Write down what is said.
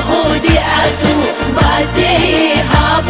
خودی از او بازی ها